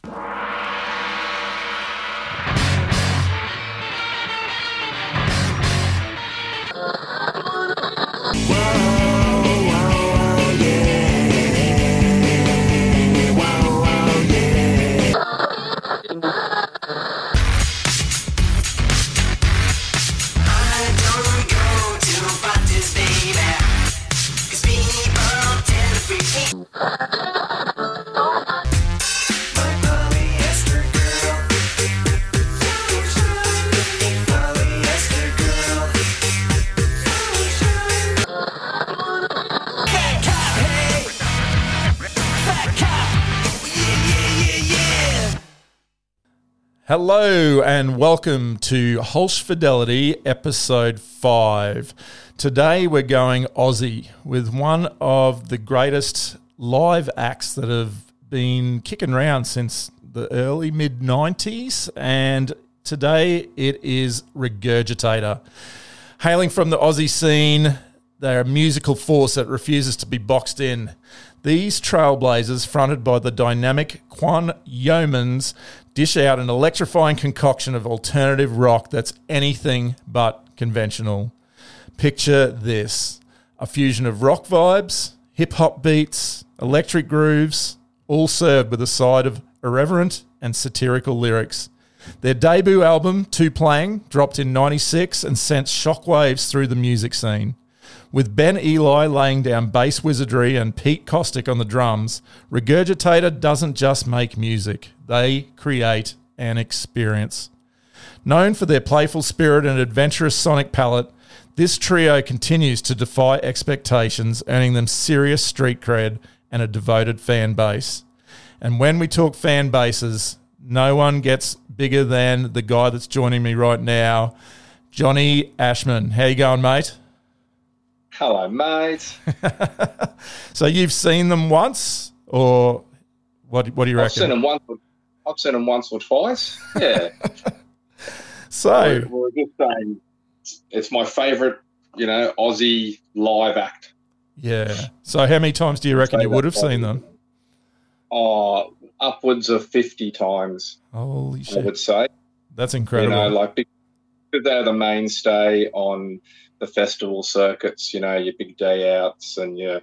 Hello and welcome to Holsh Fidelity episode 5. Today we're going Aussie with one of the greatest live acts that have been kicking around since the early mid 90s and today it is Regurgitator. Hailing from the Aussie scene, they're a musical force that refuses to be boxed in. These trailblazers, fronted by the dynamic Quan Yeomans, dish out an electrifying concoction of alternative rock that's anything but conventional. Picture this a fusion of rock vibes, hip hop beats, electric grooves, all served with a side of irreverent and satirical lyrics. Their debut album, Tu-Plang, dropped in 96 and sent shockwaves through the music scene. With Ben Ely laying down bass wizardry and Pete Kostic on the drums, Regurgitator doesn't just make music, they create an experience. Known for their playful spirit and adventurous sonic palette, this trio continues to defy expectations, earning them serious street cred and a devoted fan base. And when we talk fan bases, no one gets bigger than the guy that's joining me right now, Johnny Ashman. How you going, mate? Hello, mate. so you've seen them once, or what? What do you reckon? I've seen them once. Or, I've seen them once or twice. Yeah. so we're, we're just saying it's my favourite, you know, Aussie live act. Yeah. So how many times do you reckon you would have seen them? Oh, upwards of fifty times. Holy shit! I would say that's incredible. You know, like because they're the mainstay on the festival circuits, you know, your big day outs and your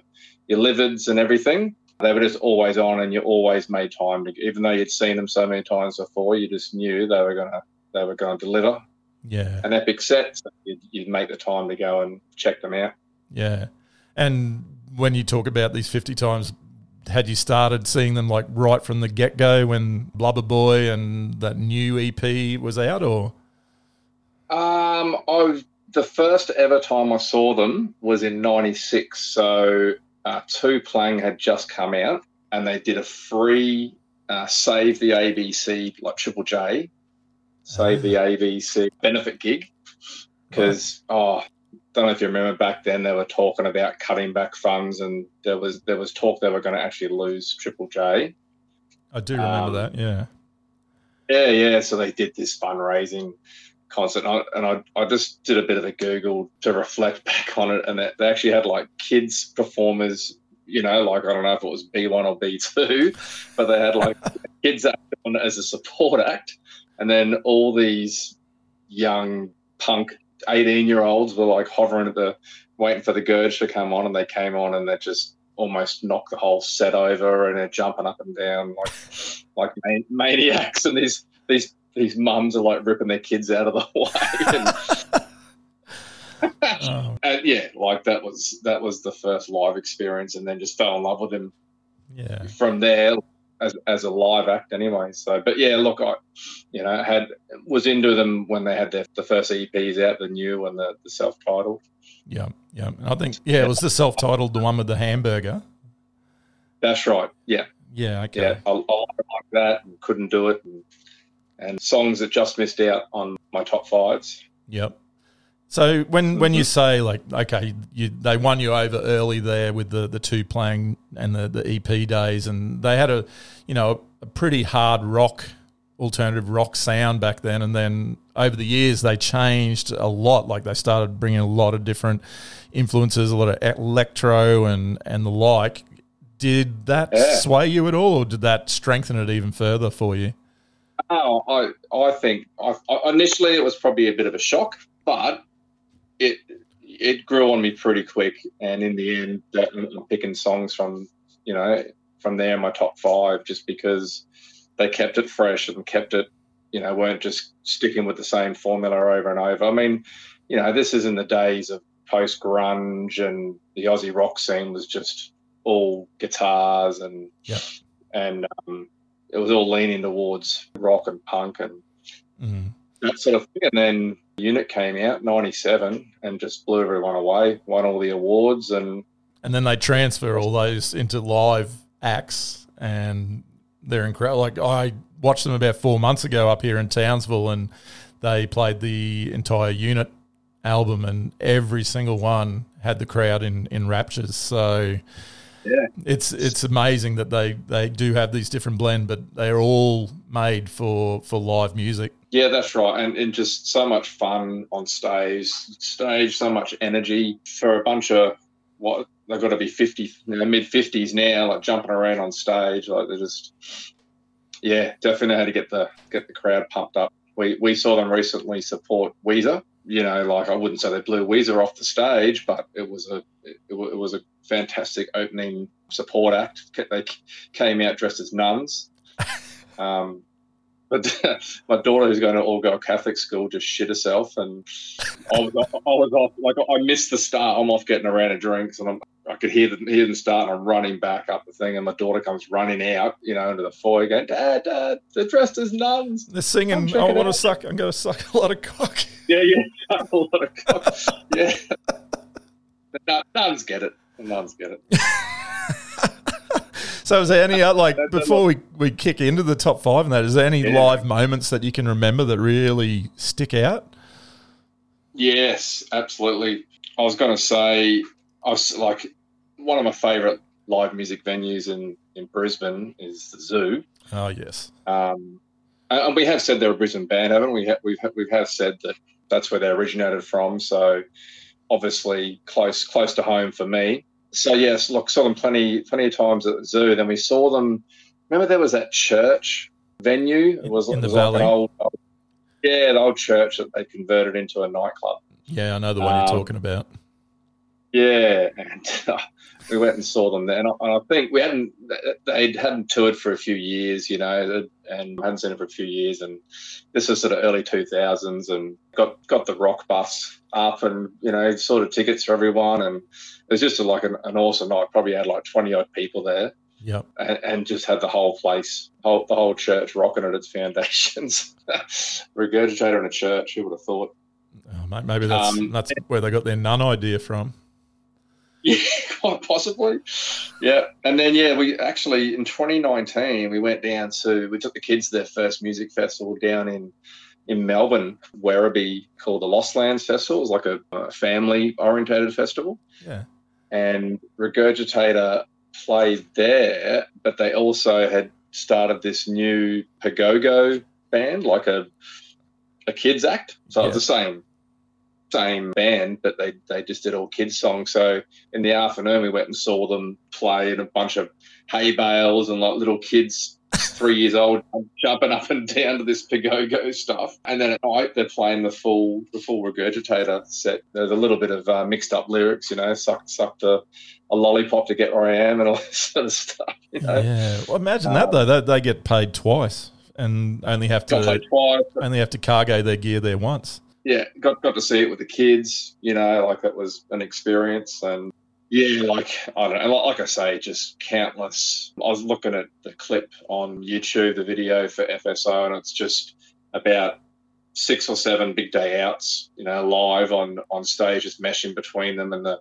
your livids and everything. They were just always on, and you always made time to. Even though you'd seen them so many times before, you just knew they were gonna they were going to deliver. Yeah, an epic set. So you'd, you'd make the time to go and check them out. Yeah, and when you talk about these fifty times, had you started seeing them like right from the get go when Blubber Boy and that new EP was out, or? Um, I've the first ever time I saw them was in '96. So uh, Tu-Plang had just come out, and they did a free uh, Save the ABC like Triple J, Save the ah. ABC benefit gig. Because oh, don't know if you remember back then they were talking about cutting back funds, and there was there was talk they were going to actually lose Triple J. I do remember um, that. Yeah. Yeah, yeah. So they did this fundraising concert. And, I, and I, I, just did a bit of a Google to reflect back on it. And they, they actually had like kids performers, you know, like I don't know if it was B1 or B2, but they had like kids act on as a support act. And then all these young punk 18 year olds were like hovering at the, waiting for the Gurge to come on. And they came on and they just almost knocked the whole set over and they're jumping up and down like, like maniacs. And these, these these mums are like ripping their kids out of the way. And, oh. and, yeah, like that was that was the first live experience, and then just fell in love with him. Yeah. From there, as as a live act, anyway. So, but yeah, look, I, you know, had was into them when they had their the first EPs out, the new and the, the self titled. Yeah, yeah. I think yeah, it was the self titled, the one with the hamburger. That's right. Yeah. Yeah. Okay. Yeah, I, I like that and couldn't do it. And, songs that just missed out on my top fives. Yep. So when when you say like okay, you, they won you over early there with the, the Tu-Plang and the, the EP days, and they had a you know a pretty hard rock alternative rock sound back then, and then over the years they changed a lot. Like they started bringing a lot of different influences, a lot of electro and and the like. Did that Yeah. sway you at all, or did that strengthen it even further for you? Oh, I I think I, I, initially it was probably a bit of a shock, but it it grew on me pretty quick, and in the end, that, I'm picking songs from you know from there in my top five just because they kept it fresh and kept it you know weren't just sticking with the same formula over and over. I mean, you know, this is in the days of post grunge and the Aussie rock scene was just all guitars and Yep. and um, it was all leaning towards rock and punk and Mm. that sort of thing. And then Unit came out '97 and just blew everyone away, won all the awards, and And then they transfer all those into live acts, and they're incredible. Like I watched them about four months ago up here in Townsville, and they played the entire unit album, and every single one had the crowd in in raptures. So. Yeah. It's it's amazing that they, they do have these different blend, but they're all made for, for live music. yeah, that's right. And, and just so much fun on stage, stage, so much energy for a bunch of what they've got to be 50, you know, mid 50s now, like jumping around on stage. Like they're just, yeah, definitely know how to get the get the crowd pumped up. We we saw them recently support Weezer. You know, like I wouldn't say they blew Weezer off the stage, but it was a it, it was a fantastic opening support act. They came out dressed as nuns. Um, but my daughter, who's going to all girl Catholic school, just shit herself, and I was, I was off like I missed the start. I'm off getting a round of drinks, and I'm, I could hear them hear them start, and I'm running back up the thing, and my daughter comes running out, you know, into the foyer, going, "Dad, Dad, they're dressed as nuns." They're singing, "I want to suck. I'm going to suck a lot of cock. Yeah, yeah, a lot of cock. yeah. The nuns get it. The nuns get it. So, is there any uh, like before we, we kick into the top five and that? Is there any Yeah. live moments that you can remember that really stick out? Yes, absolutely. I was going to say, I was like, one of my favourite live music venues in, in Brisbane is the Zoo. Oh yes, Um, and we have said they're a Brisbane band, haven't we? We've we have have said that that's where they originated from. So obviously close close to home for me. So yes, look, saw them plenty plenty of times at the zoo. Then we saw them. Remember there was that church venue. It was, In the was like valley. an old, old- yeah, the old church that they converted into a nightclub. yeah, I know the one Um, you're talking about. Yeah, and we went and saw them there, and I, and I think we hadn't they hadn't toured for a few years, you know, and hadn't seen it for a few years, and this was sort of early two thousands, and got got the rock bus up, and you know, sort of tickets for everyone, and it was just a, like an, an awesome night. Probably had like twenty odd people there, Yep. and, and just had the whole place, whole, the whole church rocking at its foundations. Regurgitator in a church, who would have thought? Oh, mate, maybe that's Um, that's where they got their nun idea from. Yeah, quite possibly. Yeah, and then yeah, we actually in 2019 we went down to we took the kids to their first music festival down in in Melbourne, Werribee, called the Lost Lands Festival. It was like a, a family orientated festival, Yeah. and Regurgitator played there, but they also had started this new Pogogo band, like a a kids act. So Yeah. it's the same same band, but they they just did all kids songs. So in the afternoon, we went and saw them play in a bunch of hay bales and like little kids. Three years old, jumping up and down to this Pogogo stuff, and then at night they're playing the full the full regurgitator set. There's a little bit of uh, mixed up lyrics, you know, sucked sucked a, a lollipop to get where I am, and all this sort of stuff. You know, Yeah. Well, imagine that though. They, they get paid twice and only have to only have to cargo their gear there once. Yeah, got got to see it with the kids. You know, like that was an experience, and yeah, like I don't know, like I say, just countless. I was looking at the clip on YouTube, the video for FSO, and it's just about six or seven big day outs. You know, live on on stage, just meshing between them, and the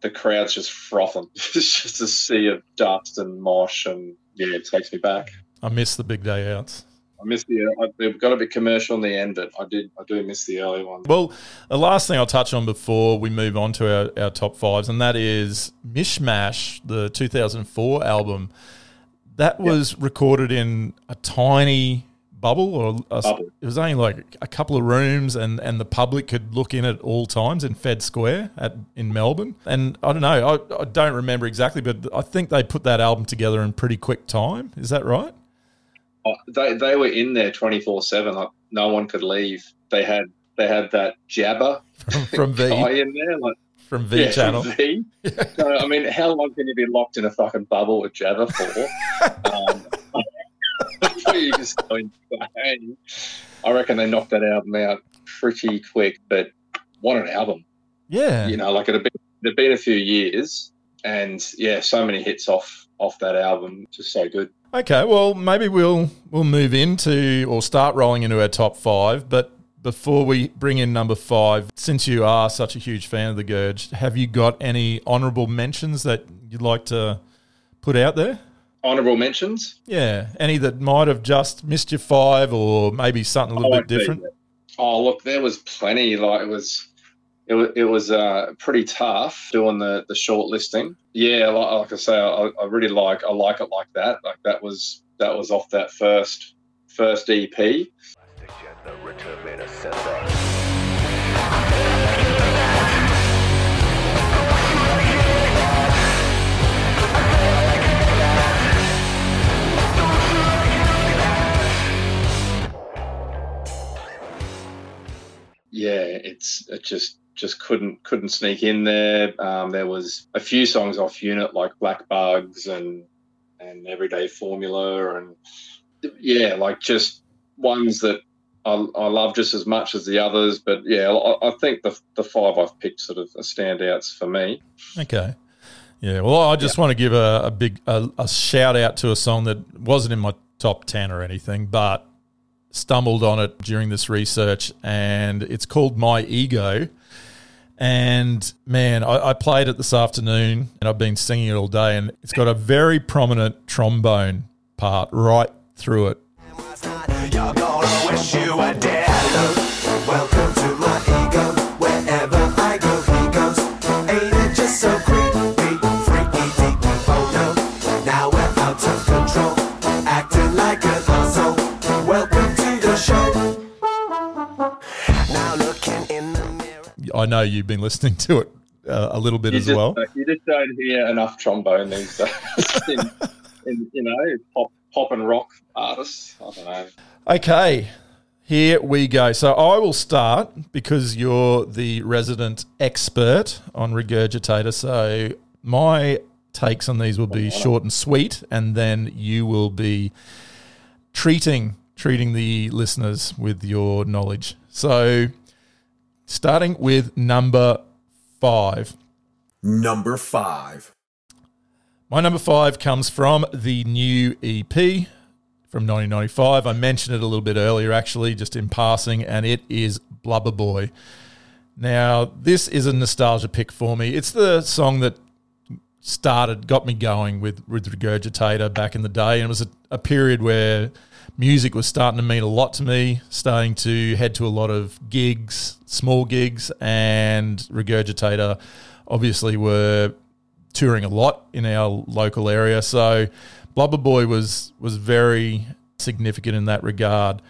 the crowd's just frothing. it's just a sea of dust and mosh, and yeah, it takes me back. I miss the big day outs. I missed the. Uh, I, they've got a bit commercial in the end, but I did. I do miss the early one. Well, the last thing I'll touch on before we move on to our, our top fives, and that is Mishmash, the 2004 album. That was recorded in a tiny bubble, or a, Bubble. it was only like a couple of rooms, and, and the public could look in at all times in Fed Square at in Melbourne. And I don't know, I, I don't remember exactly, but I think they put that album together in pretty quick time. Is that right? Oh, they they were in there twenty four seven. Like no one could leave. They had they had that Jabba From, from guy V in there. Like from V yeah, Channel. From v. so I mean, how long can you be locked in a fucking bubble with Jabba for? um, you just go insane. I reckon they knocked that album out pretty quick. But what an album! Yeah, You know, like it had been it had been a few years, and yeah, so many hits off off that album. Just so good. Okay, well, maybe we'll we'll move into or start rolling into our top five. But before we bring in number five, since you are such a huge fan of the Gurge, have you got any honourable mentions that you'd like to put out there? Honorable mentions. Yeah, any that might have just missed your five, or maybe something a little Oh, bit different. Oh, look, there was plenty. Like it was, it was, it was uh, pretty tough doing the the short listing. Yeah, like, like I say, I, I really like I like it like that. Like that was that was off that first first EP. Yeah, it's it just just couldn't couldn't sneak in there. Um, there was a few songs off unit like Black Bugs and and Everyday Formula and yeah, like just ones that I, I love just as much as the others. But yeah, I, I think the the five I've picked sort of are standouts for me. Okay. Yeah, well, I just want to give a, a big a, a shout out to a song that wasn't in my top ten or anything, but stumbled on it during this research, and it's called My Ego. And man, I, I played it this afternoon, and I've been singing it all day, and it's got a very prominent trombone part right through it. Know you've been listening to it uh, a little bit You as just, well. you just don't hear enough trombone these days in, in you know pop pop and rock artists. I don't know. Okay, here we go. So I will start because you're the resident expert on regurgitator. So my takes on these will be short and sweet, and then you will be treating treating the listeners with your knowledge. So starting with number five. Number five. My number five comes from the new EP from 1995. I mentioned it a little bit earlier, actually, just in passing, and it is Blubber Boy. Now, this is a nostalgia pick for me. It's the song that started, got me going with, with Regurgitator back in the day, and it was a, a period where music was starting to mean a lot to me, starting to head to a lot of gigs, small gigs, and Regurgitator obviously were touring a lot in our local area. So Blubber Boy was was very significant in that regard.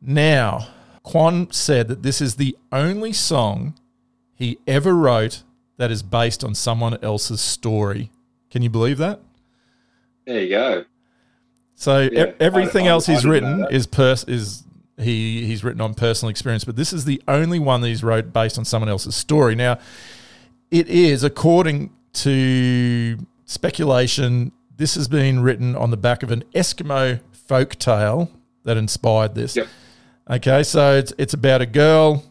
Now, Quan said that this is the only song he ever wrote that is based on someone else's story. Can you believe that? There you go. So e- everything I- I- else he's written is pers- is he he's written on personal experience, but this is the only one that he's wrote based on someone else's story. Now, it is according to speculation. This has been written on the back of an Eskimo folk tale that inspired this. Yep. Okay, so it's it's about a girl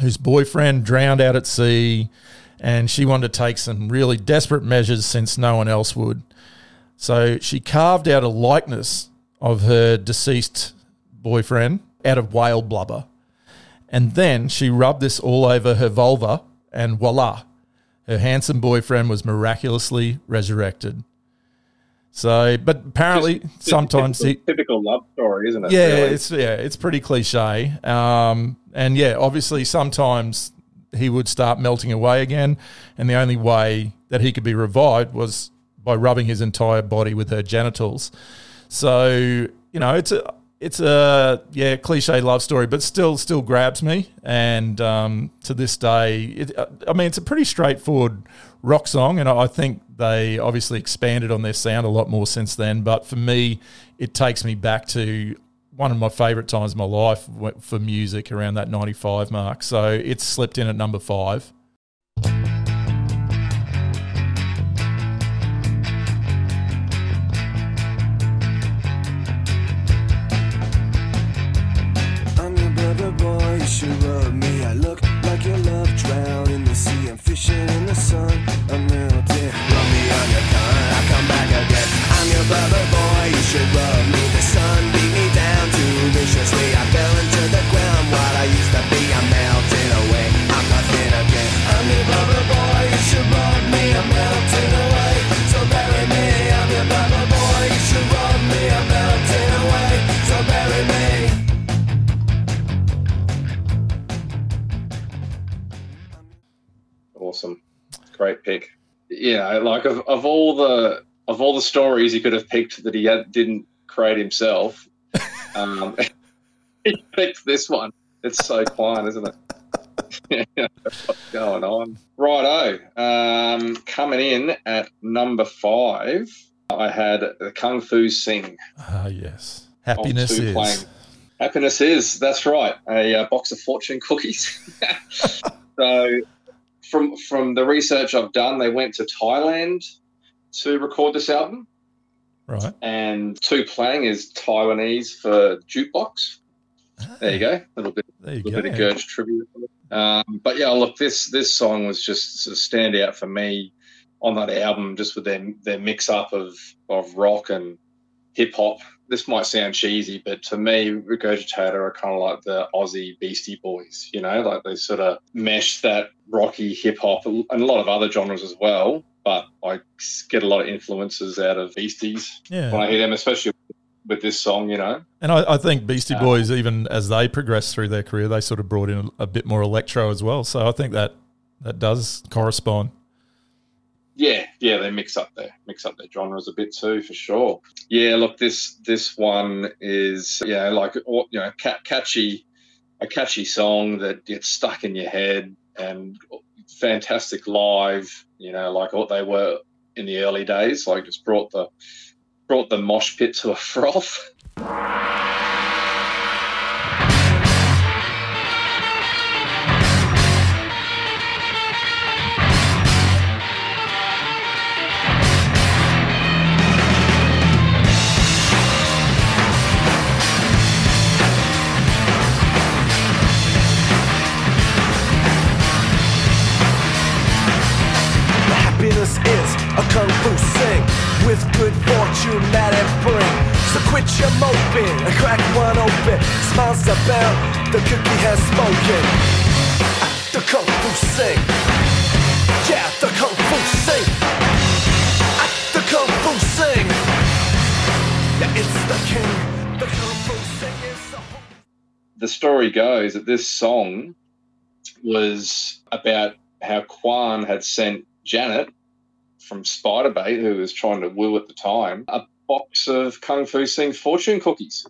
whose boyfriend drowned out at sea, and she wanted to take some really desperate measures since no one else would. So she carved out a likeness of her deceased boyfriend out of whale blubber. And then she rubbed this all over her vulva, and voila, her handsome boyfriend was miraculously resurrected. So, but apparently, Just sometimes he, typical, typical love story, isn't it? yeah, really? it's yeah, it's pretty cliche. Um, and yeah, obviously sometimes he would start melting away again, and the only way that he could be revived was by rubbing his entire body with her genitals. So you know, it's a it's a yeah cliche love story, but still still grabs me. And um, to this day, it, I mean, it's a pretty straightforward rock song, and I think they obviously expanded on their sound a lot more since then. But for me, it takes me back to one of my favourite times of my life for music around that 95 mark. So it's slipped in at number five. I look like your love drowned in the sea. I'm fishing in the sun, I'm melting. Me on your cunt, I come back again. I'm your boy, you should rub me. Great pick. Yeah, like of, of all the of all the stories he could have picked that he had, didn't create himself, um, he picked this one. It's so fine, isn't it? Yeah, what's going on? Righto. Um, coming in at number five, I had the Kung Fu Sing. Ah, yes. Happiness is. playing. Happiness is. That's right. A uh, box of fortune cookies. so, from from the research I've done, they went to Thailand to record this album, Right. and Tu-Plang is Taiwanese for jukebox. There you go. A little bit, There you little go. bit of Gurge tribute. Um, but yeah, look, this this song was just a standout for me on that album, just with their their mix up of of rock and hip hop. This might sound cheesy, but to me, Regurgitator are kind of like the Aussie Beastie Boys. You know, like they sort of mesh that rocky hip hop and a lot of other genres as well. But I get a lot of influences out of Beasties Yeah. when I hear them, especially with this song. You know, And I, I think Beastie Uh, Boys, even as they progressed through their career, they sort of brought in a, bit more electro as well. So I think that that does correspond. Yeah, yeah, they mix up their mix up their genres a bit too, for sure. Yeah, look, this this one is yeah, like you know, ca- catchy, a catchy song that gets stuck in your head, and fantastic live. You know, like what they were in the early days, like just brought the brought the mosh pit to a froth. Moping crack one open. Smiles the cookie has spoken. The kung fu sing. Yeah, the kung fu sing. Ah, The kung fu sing. Yeah, it's the king. The kung fu sing is the the story goes that this song was about how Quan had sent Janet from Spiderbait, who was trying to woo at the time, a box of Kung Fu Sing fortune cookies.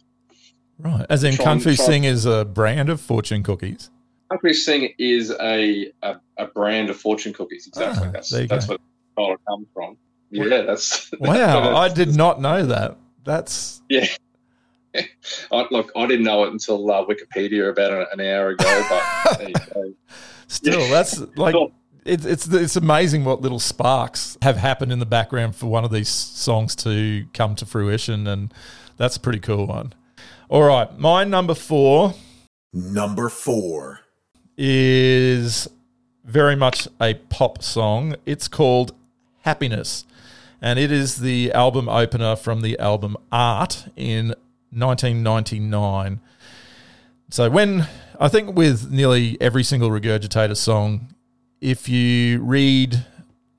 Right. As in, Try Kung Fu Sing is a brand of fortune cookies. Kung Fu Sing is a, a, a brand of fortune cookies. Exactly. Ah, that's that's go. where the title comes from. Yeah, that's Wow. I did not know that. That's Yeah. I, look, I didn't know it until uh, Wikipedia about an, an hour ago, but go. still, that's like. It's, it's it's amazing what little sparks have happened in the background for one of these songs to come to fruition, and that's a pretty cool one. All right, my number four Number four. is very much a pop song. It's called Happiness, and it is the album opener from the album Art in 1999. So, when I think with nearly every single Regurgitator song, if you read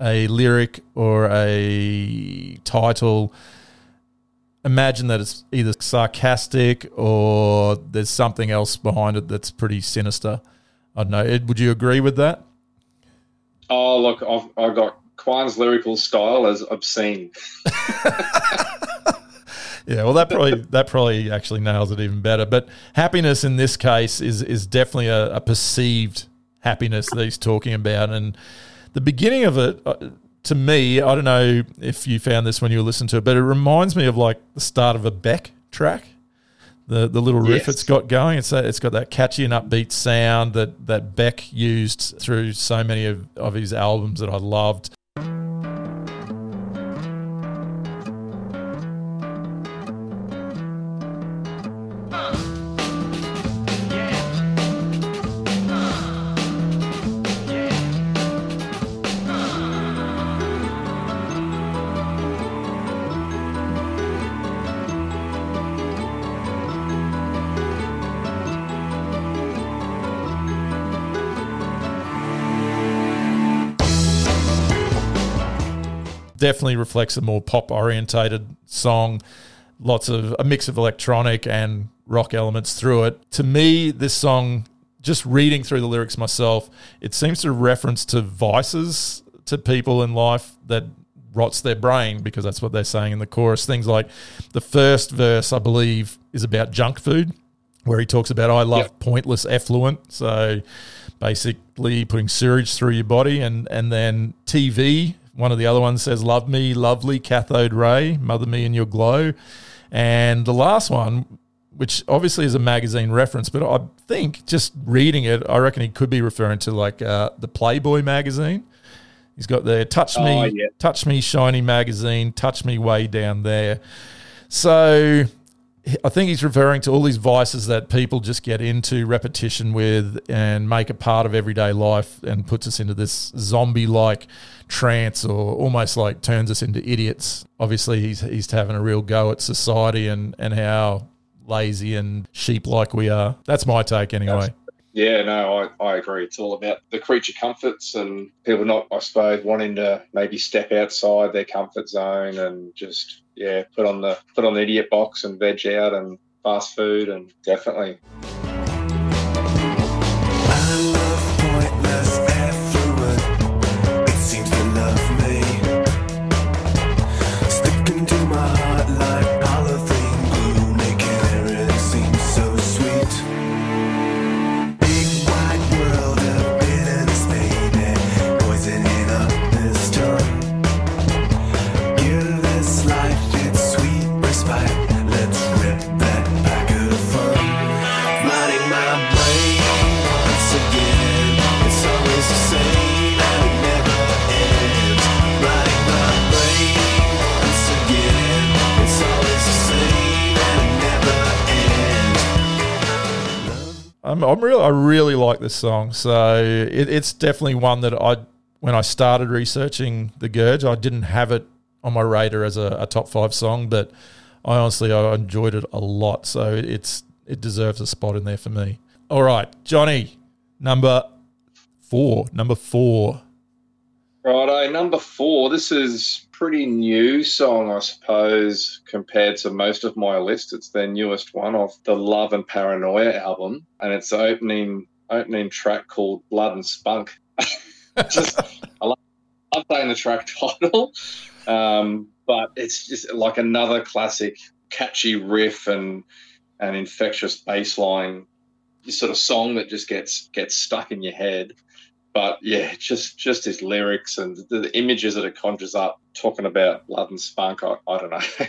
a lyric or a title, imagine that it's either sarcastic or there's something else behind it that's pretty sinister. I don't know. Ed, would you agree with that? Oh, look, I've, I've got Quan's lyrical style as obscene. Yeah, well, that probably that probably actually nails it even better. But happiness in this case is is definitely a, a perceived happiness that he's talking about, and the beginning of it. Uh, to me, I don't know if you found this when you were listening to it, but it reminds me of like the start of a Beck track. The the little riff Yes. it's got going. It's a, it's got that catchy and upbeat sound that that Beck used through so many of, of his albums that I loved. Definitely reflects a more pop orientated song. Lots of a mix of electronic and rock elements through it. To me, this song, just reading through the lyrics myself, it seems to reference to vices to people in life that rots their brain because that's what they're saying in the chorus. Things like the first verse, I believe, is about junk food, where he talks about I love Yep. pointless effluent. So basically putting sewage through your body and and then TV. One of the other ones says love me, lovely cathode ray, mother me in your glow. And the last one, which obviously is a magazine reference, but I think just reading it, I reckon he could be referring to like uh, the Playboy magazine. He's got the touch me, Oh, yeah. touch me shiny magazine, touch me way down there. So I think he's referring to all these vices that people just get into repetition with and make a part of everyday life and puts us into this zombie like trance or almost like turns us into idiots. Obviously, he's, he's having a real go at society and, and how lazy and sheep like we are. That's my take anyway. Yeah, no, I, I agree. It's all about the creature comforts and people not, I suppose, wanting to maybe step outside their comfort zone and just yeah, put on the put on the idiot box and veg out and fast food and definitely I'm, I'm real. I really like this song. So it, it's definitely one that I, when I started researching the Gurge, I didn't have it on my radar as a, a top five song, but I honestly I enjoyed it a lot. So it's it deserves a spot in there for me. All right, Johnny, number four. Number four. Righto, number four. This is pretty new song, I suppose, compared to most of my list. It's their newest one off the Love and Paranoia album, and it's opening opening track called Blood and Spunk. just I love, love saying the track title, um, but it's just like another classic, catchy riff and an infectious bass line, sort of song that just gets gets stuck in your head but yeah, just just his lyrics and the, the images that it conjures up, talking about love and spunk. I, I don't know.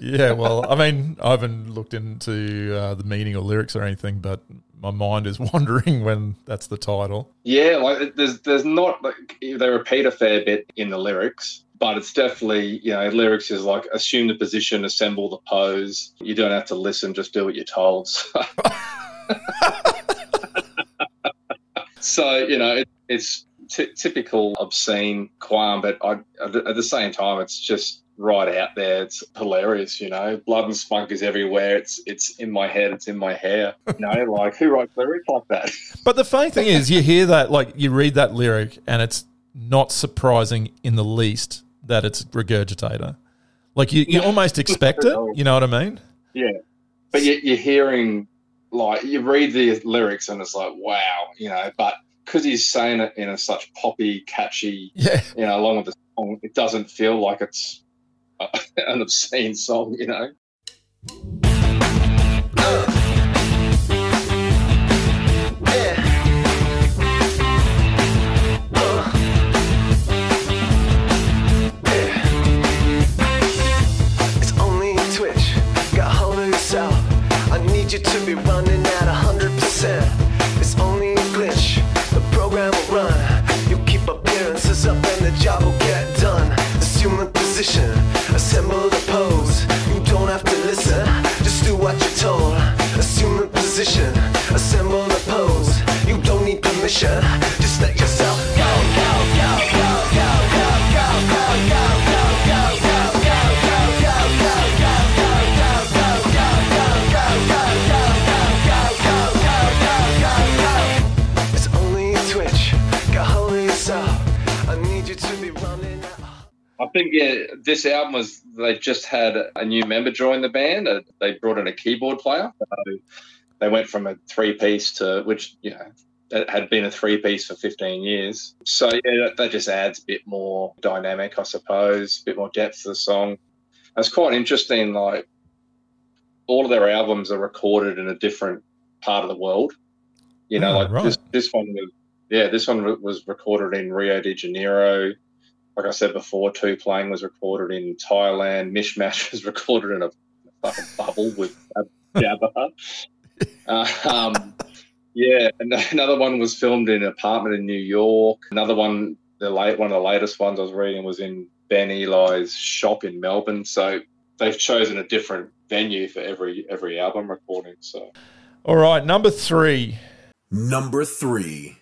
Yeah, well, I mean, I haven't looked into uh, the meaning or lyrics or anything, but my mind is wandering when that's the title. yeah, like there's there's not like they repeat a fair bit in the lyrics, but it's definitely you know lyrics is like assume the position, assemble the pose. You don't have to listen, just do what you're told. So, so you know, it, it's t- typical obscene Quan, but I, at the same time, it's just right out there. It's hilarious, you know. Blood and spunk is everywhere. It's it's in my head. It's in my hair. You know, like who writes lyrics like that? But the funny thing is, you hear that, like, you read that lyric, and it's not surprising in the least that it's regurgitator. Like, you, you almost expect it. You know what I mean? Yeah, but you, you're hearing like you read the lyrics and it's like wow, you know. But because he's saying it in a such poppy, catchy, Yeah. you know, along with the song, it doesn't feel like it's uh, an obscene song, you know. Position. Assemble the pose. You don't have to listen. Just do what you're told. Assume the position. Think yeah, this album was they just had a new member join the band. Uh, they brought in a keyboard player. So they went from a three piece to which you know it had been a three piece for 15 years. So yeah, that, that just adds a bit more dynamic, I suppose, a bit more depth to the song. It's quite interesting. Like all of their albums are recorded in a different part of the world. You know, Oh, like right. this this one was yeah, this one was recorded in Rio de Janeiro like I said before, Tu-Plang was recorded in Thailand. Mishmash was recorded in a fucking bubble with Jabba. Uh, um, yeah, and another one was filmed in an apartment in New York. Another one, the late one of the latest ones I was reading was in Ben Ely's shop in Melbourne. So they've chosen a different venue for every every album recording. So All right, number three. Number three.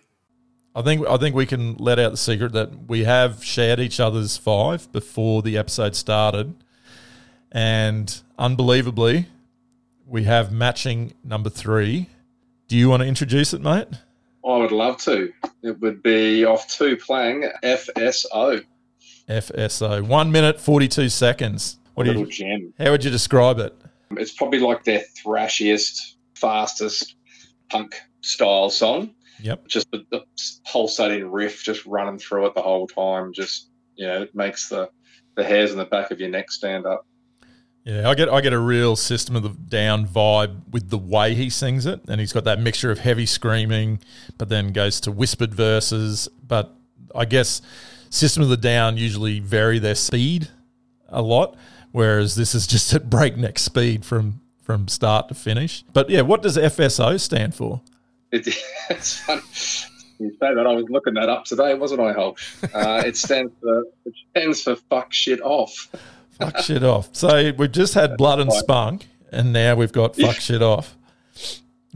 I think I think we can let out the secret that we have shared each other's five before the episode started, and unbelievably, we have matching number three. Do you want to introduce it, mate? I would love to. It would be off Tu-Plang FSO. FSO. One minute forty two seconds. What do little you? gem. How would you describe it? It's probably like their thrashiest, fastest punk style song. Yep. Just the, the pulsating riff just running through it the whole time. Just you know, it makes the the hairs on the back of your neck stand up. Yeah, I get I get a real system of the down vibe with the way he sings it, and he's got that mixture of heavy screaming, but then goes to whispered verses. But I guess system of the down usually vary their speed a lot, whereas this is just at breakneck speed from from start to finish. But yeah, what does FSO stand for? It, it's funny. You say that I was looking that up today, wasn't I, Hulk? Uh, it stands for it stands for fuck shit off. Fuck shit off. So we've just had blood and spunk, and now we've got fuck shit off.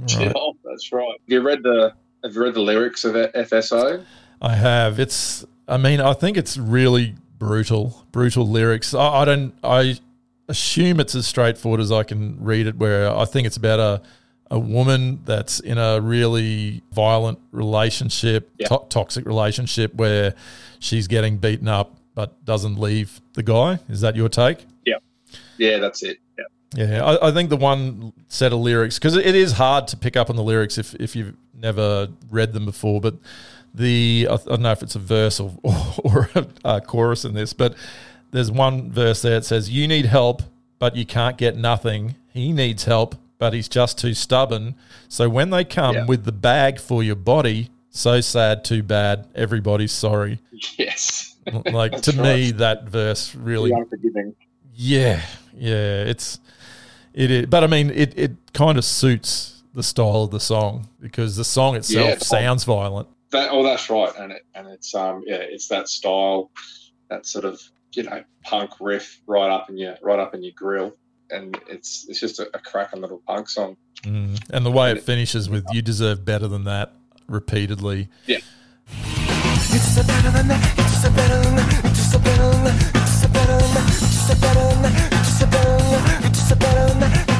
Shit Right. off. That's right. You read the have you read the lyrics of FSO? I have. It's. I mean, I think it's really brutal, brutal lyrics. I, I don't. I assume it's as straightforward as I can read it. Where I think it's about a a woman that's in a really violent relationship, Yeah. to- toxic relationship, where she's getting beaten up but doesn't leave the guy. Is that your take? Yeah, Yeah, that's it. Yeah. Yeah, I, I think the one set of lyrics because it is hard to pick up on the lyrics if if you've never read them before. But the I, don't know if it's a verse or or, a, uh chorus in this, but there's one verse there that says, "You need help, but you can't get nothing. He needs help, but he's just too stubborn. So when they come Yeah. with the bag for your body, so sad, too bad. Everybody's sorry." Yes. Like to That's me, that verse really yeah, yeah, it's it is, but I mean, it it kind of suits the style of the song because the song itself Yeah, sounds violent. That, oh, that's right, and it, and it's um yeah, it's that style, that sort of you know punk riff right up in your right up in your grill, and it's it's just a, a cracking little punk song. Mm. And the way it finishes with "You deserve better than that" repeatedly. You deserve better than that. You deserve better than that. You deserve better than that. You deserve better than that. You deserve better than that. You deserve better than that. You deserve better than that.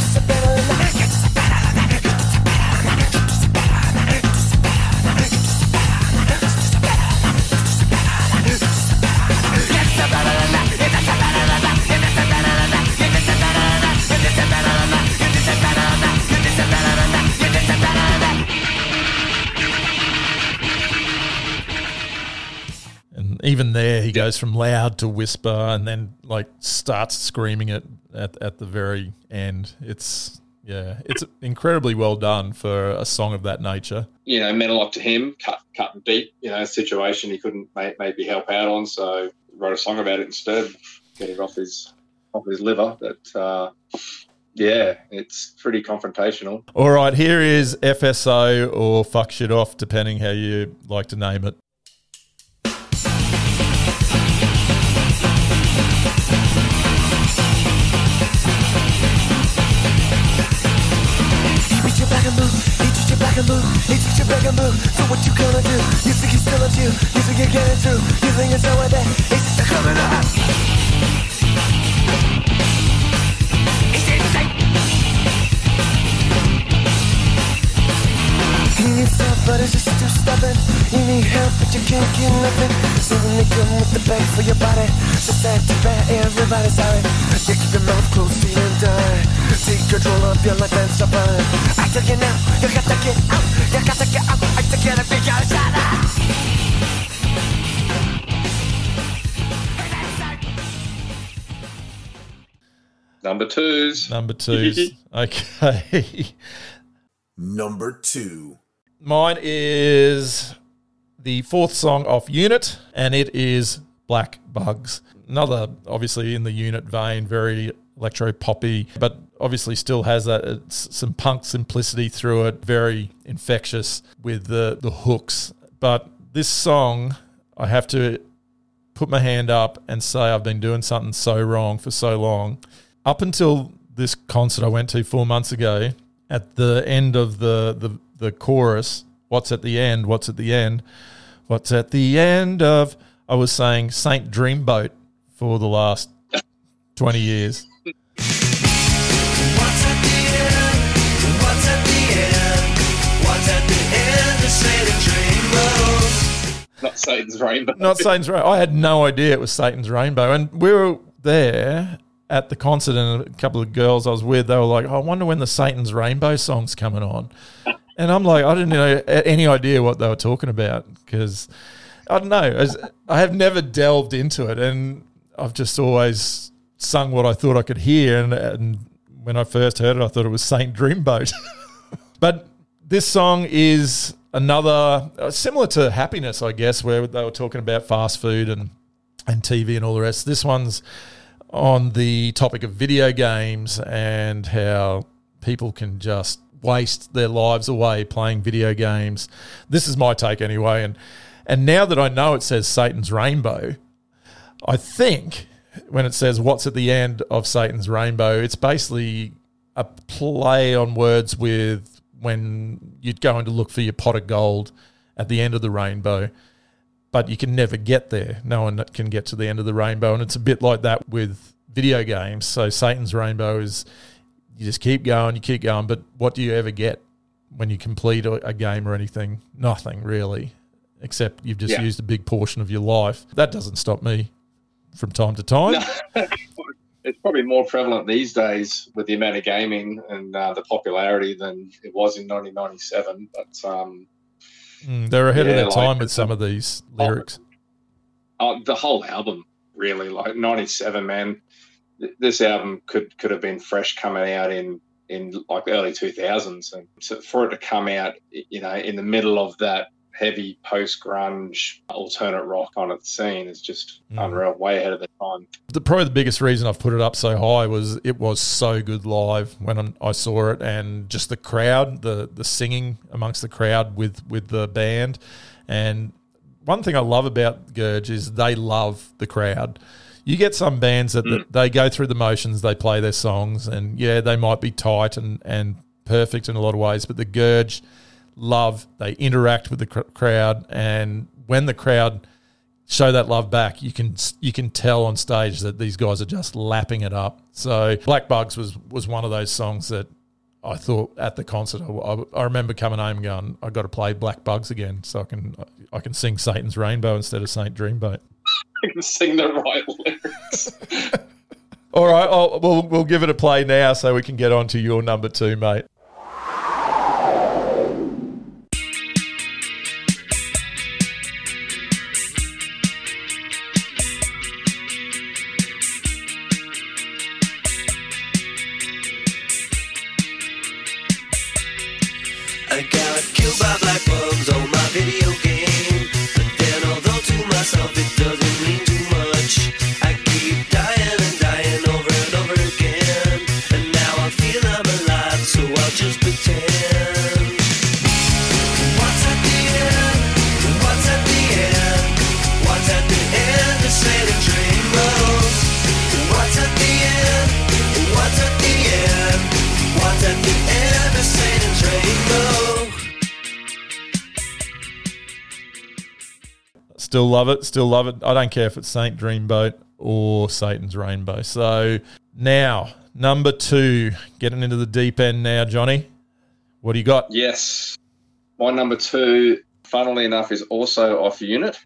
And even there, he goes from loud to whisper, and then like starts screaming it at at the very end. It's yeah, it's incredibly well done for a song of that nature. You know, meant a lot to him. Cut, cut and beat. You know, a situation he couldn't may, maybe help out on, so wrote a song about it instead, get it off his off his liver. But uh, yeah, it's pretty confrontational. All right, here is FSO or fuck shit off, depending how you like to name it. You gonna do? You think you're still a Jew, you think you're getting through, you think it's over there, it's just a coming up. He needs help, but it's just too stubborn. You need help, but you can't get nothing. So when they come with the bag for your body, so sad to bad, everybody's sorry. You keep your mouth closed, feeling done. Take control of your life and survive. I tell you now, you gotta get out, you gotta get out. I tell you to be your shut up. Number twos. Number twos. okay. Number two. Mine is the fourth song off Unit, and it is Black Bugs. Another, obviously, in the Unit vein, very electro poppy, but obviously still has that uh, some punk simplicity through it. Very infectious with the the hooks. But this song, I have to put my hand up and say I've been doing something so wrong for so long. Up until this concert I went to four months ago, at the end of the, the, the chorus, what's at the end? What's at the end? What's at the end of? I was saying Saint Dreamboat for the last 20 years. What's at the end? What's at the end? What's at the end of Satan's rainbow? Not Satan's Rainbow. Not Satan's Rainbow. I had no idea it was Satan's Rainbow. And we were there at the concert, and a couple of girls I was with, they were like, I wonder when the Satan's Rainbow song's coming on. And I'm like, I didn't know any idea what they were talking about because I don't know. As- I have never delved into it, and I've just always sung what I thought I could hear. And, and when I first heard it, I thought it was Saint Dreamboat. But this song is another uh, similar to Happiness, I guess, where they were talking about fast food and and TV and all the rest. This one's on the topic of video games and how people can just waste their lives away playing video games. This is my take anyway, and and now that I know it says Satan's Rainbow, I think when it says what's at the end of Satan's Rainbow, it's basically a play on words with when you'd go in to look for your pot of gold at the end of the rainbow, but you can never get there. No one can get to the end of the rainbow. And it's a bit like that with video games. So Satan's Rainbow is you just keep going, you keep going, but what do you ever get when you complete a, a game or anything? Nothing really, except you've just Yeah. used a big portion of your life. That doesn't stop me from time to time. it's probably more prevalent these days with the amount of gaming and uh, the popularity than it was in 1997. But um, Mm, they're ahead Yeah, of their like time with some of these lyrics. uh, the whole album, really, like 97, man, this album could could have been fresh coming out in in like early 2000s, and so for it to come out, you know, in the middle of that heavy post grunge alternate rock on its scene is just Mm. unreal, way ahead of the time. the, probably the biggest reason I've put it up so high was it was so good live when I saw it, and just the crowd, the the singing amongst the crowd with with the band, and one thing I love about Gurge is they love the crowd. You get some bands that, that mm. they go through the motions, they play their songs, and yeah, they might be tight and and perfect in a lot of ways, but the Gurge love they interact with the cr- crowd, and when the crowd show that love back, you can you can tell on stage that these guys are just lapping it up. So Black Bugs was was one of those songs that I thought at the concert. I, I- I remember coming home and going, I got to play Black Bugs again, so I can I can sing Satan's Rainbow instead of Saint Dreamboat. I can sing the right lyrics. All right, I'll, we'll we'll give it a play now, so we can get on to your number two, mate. Still love it. Still love it. I don't care if it's Saint Dreamboat or Satan's Rainbow. So now, number two, getting into the deep end now, Johnny. What do you got? Yes. My number two, funnily enough, is also off unit.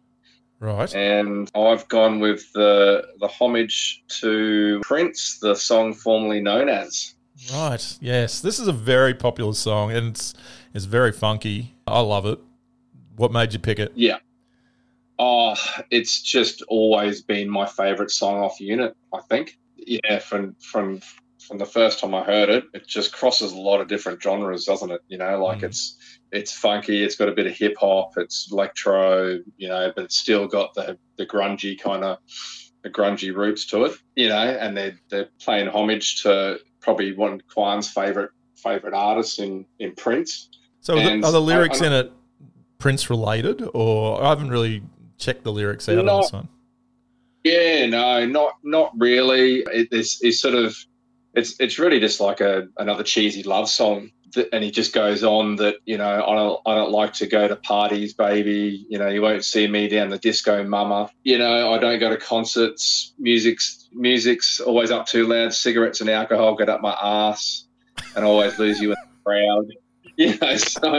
Right. And I've gone with the the homage to Prince, the song formerly known as. Right. Yes. This is a very popular song and it's it's very funky. I love it. What made you pick it? Yeah. Oh, it's just always been my favourite song off unit, I think. Yeah, from from from the first time I heard it, it just crosses a lot of different genres, doesn't it? You know, like Mm. it's it's funky, it's got a bit of hip hop, it's electro, you know, but it's still got the the grungy kind of the grungy roots to it, you know, and they're they're playing homage to probably one of Quan's favourite favourite artists in in Prince. So are the, And are the I- lyrics I- in it Prince related or I haven't really checked the lyrics out on this one. Yeah, no, not not really. It, it's, it's sort of it's it's really just like a another cheesy love song. That, and he just goes on that you know I don't I don't like to go to parties, baby. You know you won't see me down the disco, mama. You know I don't go to concerts. Music's music's always up too loud. Cigarettes and alcohol get up my ass, and I always lose you in the crowd. You know, so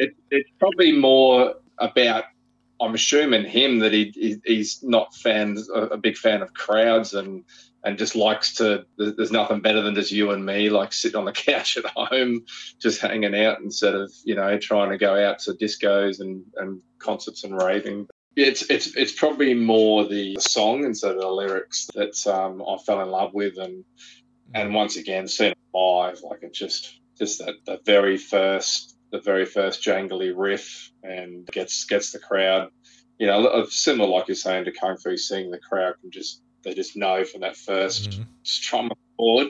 it, it's probably more about I'm assuming him that he, he he's not fans a, big fan of crowds and and just likes to. There's there's nothing better than just you and me, like sitting on the couch at home, just hanging out instead of you know trying to go out to discos and, and concerts and raving. It's it's it's probably more the song instead of the lyrics that um, I fell in love with, and and once again seeing it live, like it just just that the very first the very first jangly riff and gets gets the crowd you know, similar like you're saying to Kong Foo Sing, the crowd can just they just know from that 1st Mhm. strum chord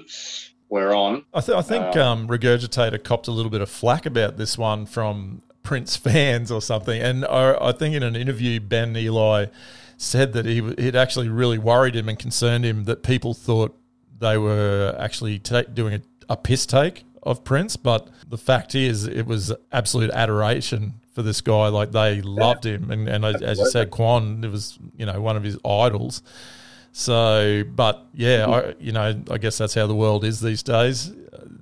we're on. I, th- I think Uh, um, Regurgitator copped a little bit of flack about this one from Prince fans or something. And I, I think in an interview, Ben Ely said that he it actually really worried him and concerned him that people thought they were actually ta doing a, a piss take of Prince. But the fact is, it was absolute adoration for this guy. Like they loved him, and, and as you said, Quan, it was you know one of his idols. So, but yeah, I, you know, I guess that's how the world is these days.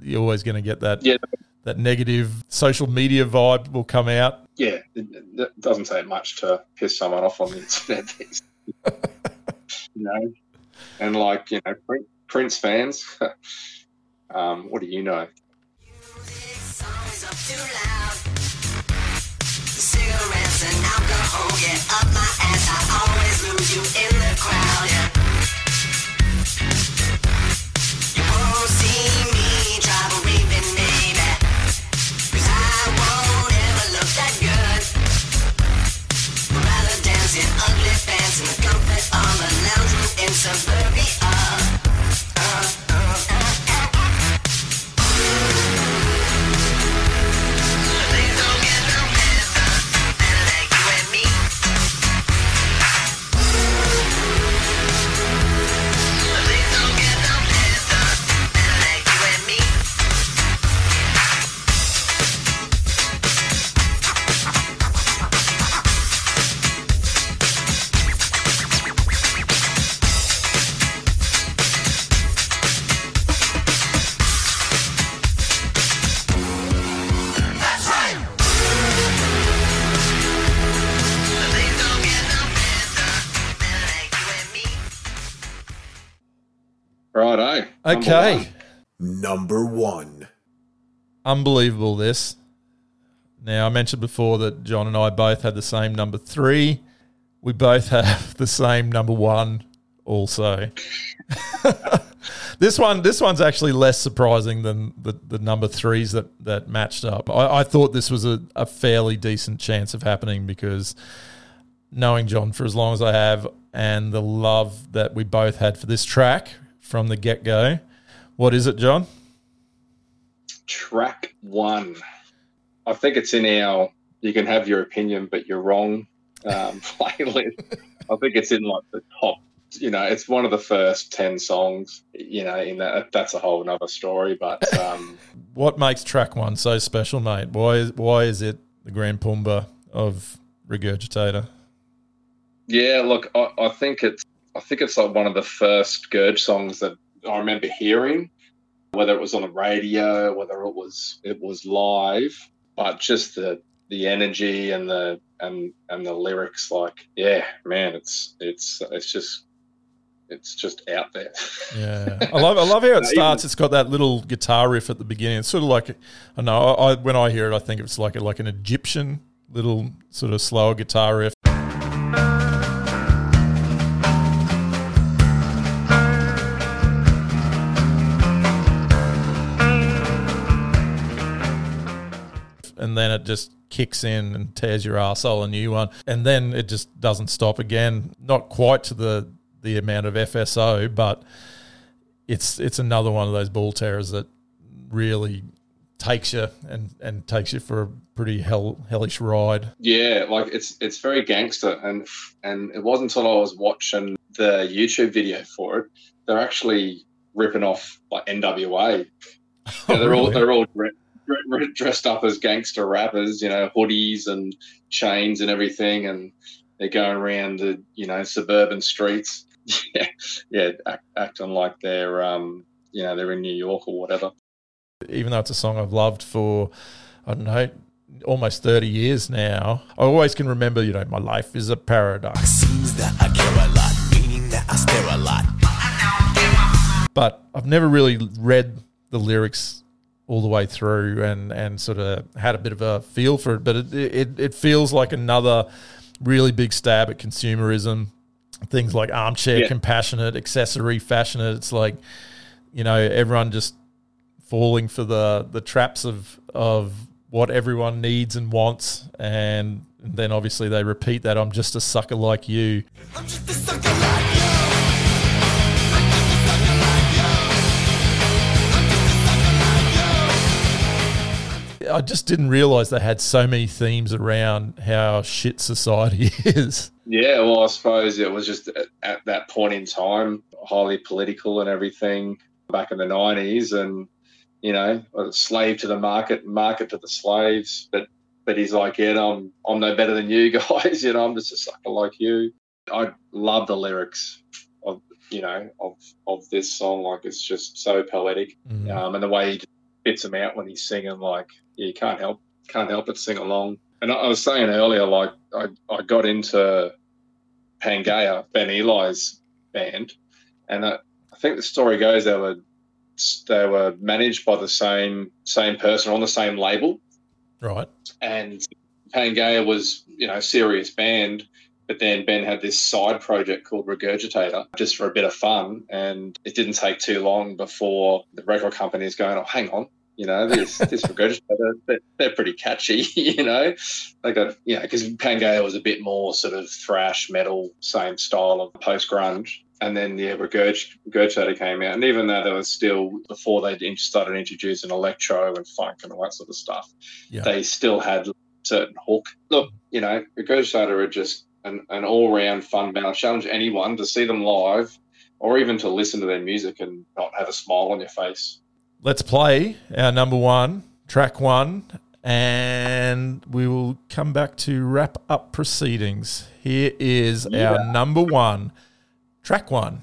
You're always going to get that Yeah, that negative social media vibe will come out. yeah, it, it doesn't take much to piss someone off on the internet. you know, and like you know, Prince fans. um, what do you know? Cigarettes and alcohol get up my ass. I always lose you in the crowd. Yeah. Number Okay, one. Number one. unbelievable. This. Now I mentioned before that Jon and I both had the same number three. We both have the same number one. Also, this one, this one's actually less surprising than the, the number threes that that matched up. I, I thought this was a, a fairly decent chance of happening because knowing Jon for as long as I have, and the love that we both had for this track from the get go. What is it, Jon? Track one. I think it's in our. You can have your opinion, but you're wrong. Um, playlist. I think it's in like the top. You know, it's one of the first ten songs. You know, in that that's a whole another story. But um, What makes track one so special, mate? Why is why is it the Grand Pumba of Regurgitator? yeah, look, I, I think it's. I think it's like one of the first Gurge songs that I remember hearing, whether it was on the radio, whether it was it was live, but just the the energy and the and and the lyrics, like yeah, man, it's it's it's just it's just out there. Yeah, I love I love how it starts. It's got that little guitar riff at the beginning. It's sort of like I know I, when I hear it, I think it's like a, like an Egyptian little sort of slower guitar riff. And then it just kicks in and tears your arsehole a new one. And then it just doesn't stop again. Not quite to the the amount of FSO, but it's it's another one of those ball terrors that really takes you and, and takes you for a pretty hell hellish ride. Yeah, like it's it's very gangster, and and it wasn't until I was watching the YouTube video for it, they're actually ripping off like NWA. Yeah, they're all oh, they're all dre- dre- dressed up as gangster rappers, you know, hoodies and chains and everything, and they're going around the you know suburban streets. yeah, yeah, act, acting like they're um you know they're in New York or whatever. Even though it's a song I've loved for I don't know almost 30 years now I always can remember you know my life is a paradox Seems that I care a lot, meaning that I stare a lot. but I've never really read the lyrics all the way through and and sort of had a bit of a feel for it. But it it, it feels like another really big stab at consumerism. Things like armchair Yeah. compassionate, accessory fashionate. It's like you know everyone just falling for the the traps of of what everyone needs and wants and then obviously they repeat that I'm just a sucker like you. I just didn't realize they had so many themes around how shit society is. Yeah, well, I suppose it was just at, at that point in time, highly political and everything back in the 90s. And, you know, a slave to the market, market to the slaves. But but he's like, yeah, I'm, I'm no better than you guys. You know, I'm just a sucker like you. I love the lyrics of, you know, of, of this song. Like, it's just so poetic. Mm. Um, and the way he spits them out when he's singing, like, yeah, you can't help, can't help but sing along. And I, I was saying earlier, like, I, I got into Pangaea, Ben Ely's band, and I, I think the story goes they were they were managed by the same same person on the same label, Right. and Pangaea was you know serious band, but then Ben had this side project called Regurgitator just for a bit of fun, and it didn't take too long before the record company is going, oh hang on. You know, this this regurgitator, they're, they're pretty catchy. You know, they got you know because Pangaea was a bit more sort of thrash metal, same style of post grunge. And then yeah, Regurg- Regurgitator came out, and even though they were still before they started introducing electro and funk and all that sort of stuff, Yeah. they still had a certain hook. Look, you know, Regurgitator are just an, an all round fun band. I challenge anyone to see them live, or even to listen to their music and not have a smile on your face. Let's play our number one, track one, and we will come back to wrap up proceedings. Here is our number one, track one.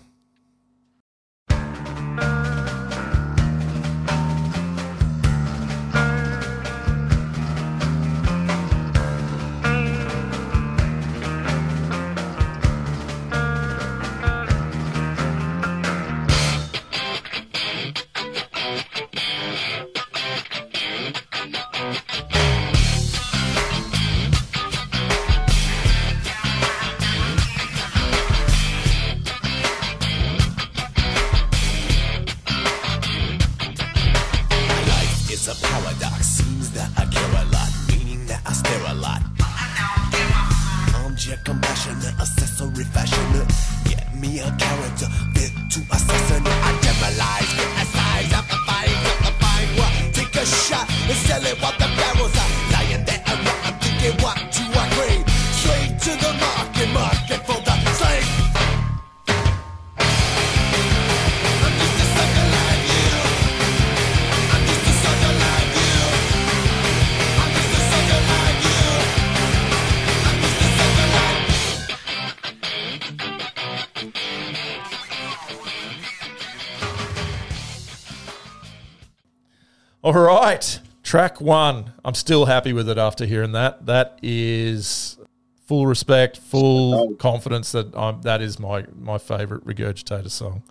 All right, track one. I'm still happy with it after hearing that. That is full respect, full confidence that I'm, that is my my favorite regurgitator song.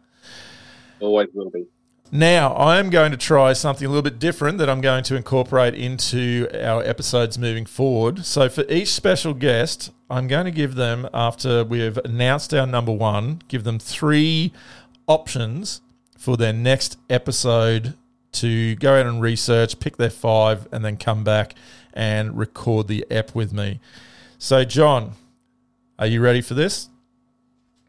Always will be. Now, I am going to try something a little bit different that I'm going to incorporate into our episodes moving forward. So, for each special guest, I'm going to give them, after we have announced our number one, give them three options for their next episode to go out and research, pick their five, and then come back and record the ep with me. So, Jon, are you ready for this?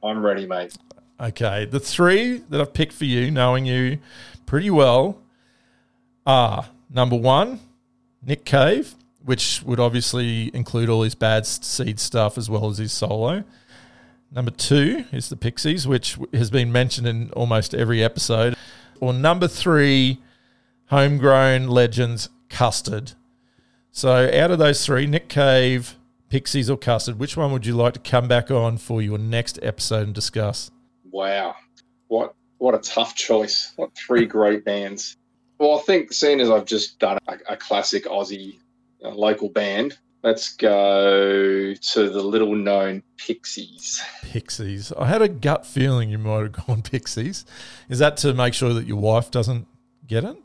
I'm ready, mate. Okay, the three that I've picked for you, knowing you pretty well, are number one, Nick Cave, which would obviously include all his bad seed stuff as well as his solo. Number two is the Pixies, which has been mentioned in almost every episode. Or number three, homegrown legends, Custard. So out of those three, Nick Cave, Pixies, or Custard, which one would you like to come back on for your next episode and discuss? Wow, what what a tough choice. What three great bands. Well, I think seeing as I've just done a, a classic Aussie uh, local band, let's go to the little known Pixies. Pixies. I had a gut feeling you might have gone Pixies. Is that to make sure that your wife doesn't get it?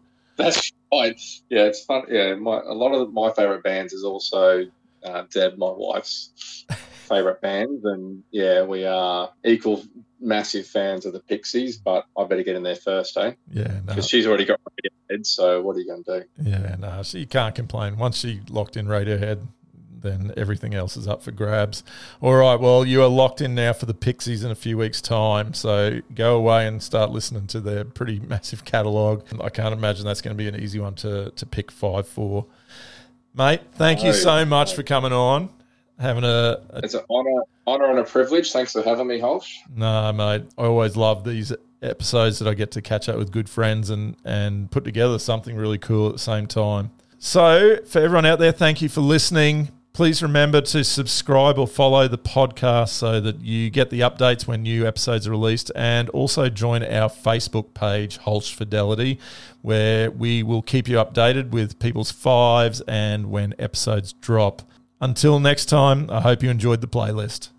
That's right. Yeah, it's fun. Yeah, my, a lot of my favorite bands is also uh, Deb, my wife's favorite band, and yeah, we are equal massive fans of the Pixies. But I better get in there first, eh? Yeah, no. Because she's already got Radiohead. So what are you going to do? Yeah, no. So you can't complain. Once she locked in Radiohead, then everything else is up for grabs. All right, well, you are locked in now for the Pixies in a few weeks' time. So go away and start listening to their pretty massive catalogue. I can't imagine that's going to be an easy one to, to pick five for. Mate, thank you so much no. for coming on. Having a, a It's an honor, honor and a privilege. Thanks for having me, Holsh. No, mate. I always love these episodes that I get to catch up with good friends and, and put together something really cool at the same time. So, for everyone out there, thank you for listening. Please remember to subscribe or follow the podcast so that you get the updates when new episodes are released. And also join our Facebook page, Holsh Fidelity, where we will keep you updated with people's fives and when episodes drop. Until next time, I hope you enjoyed the playlist.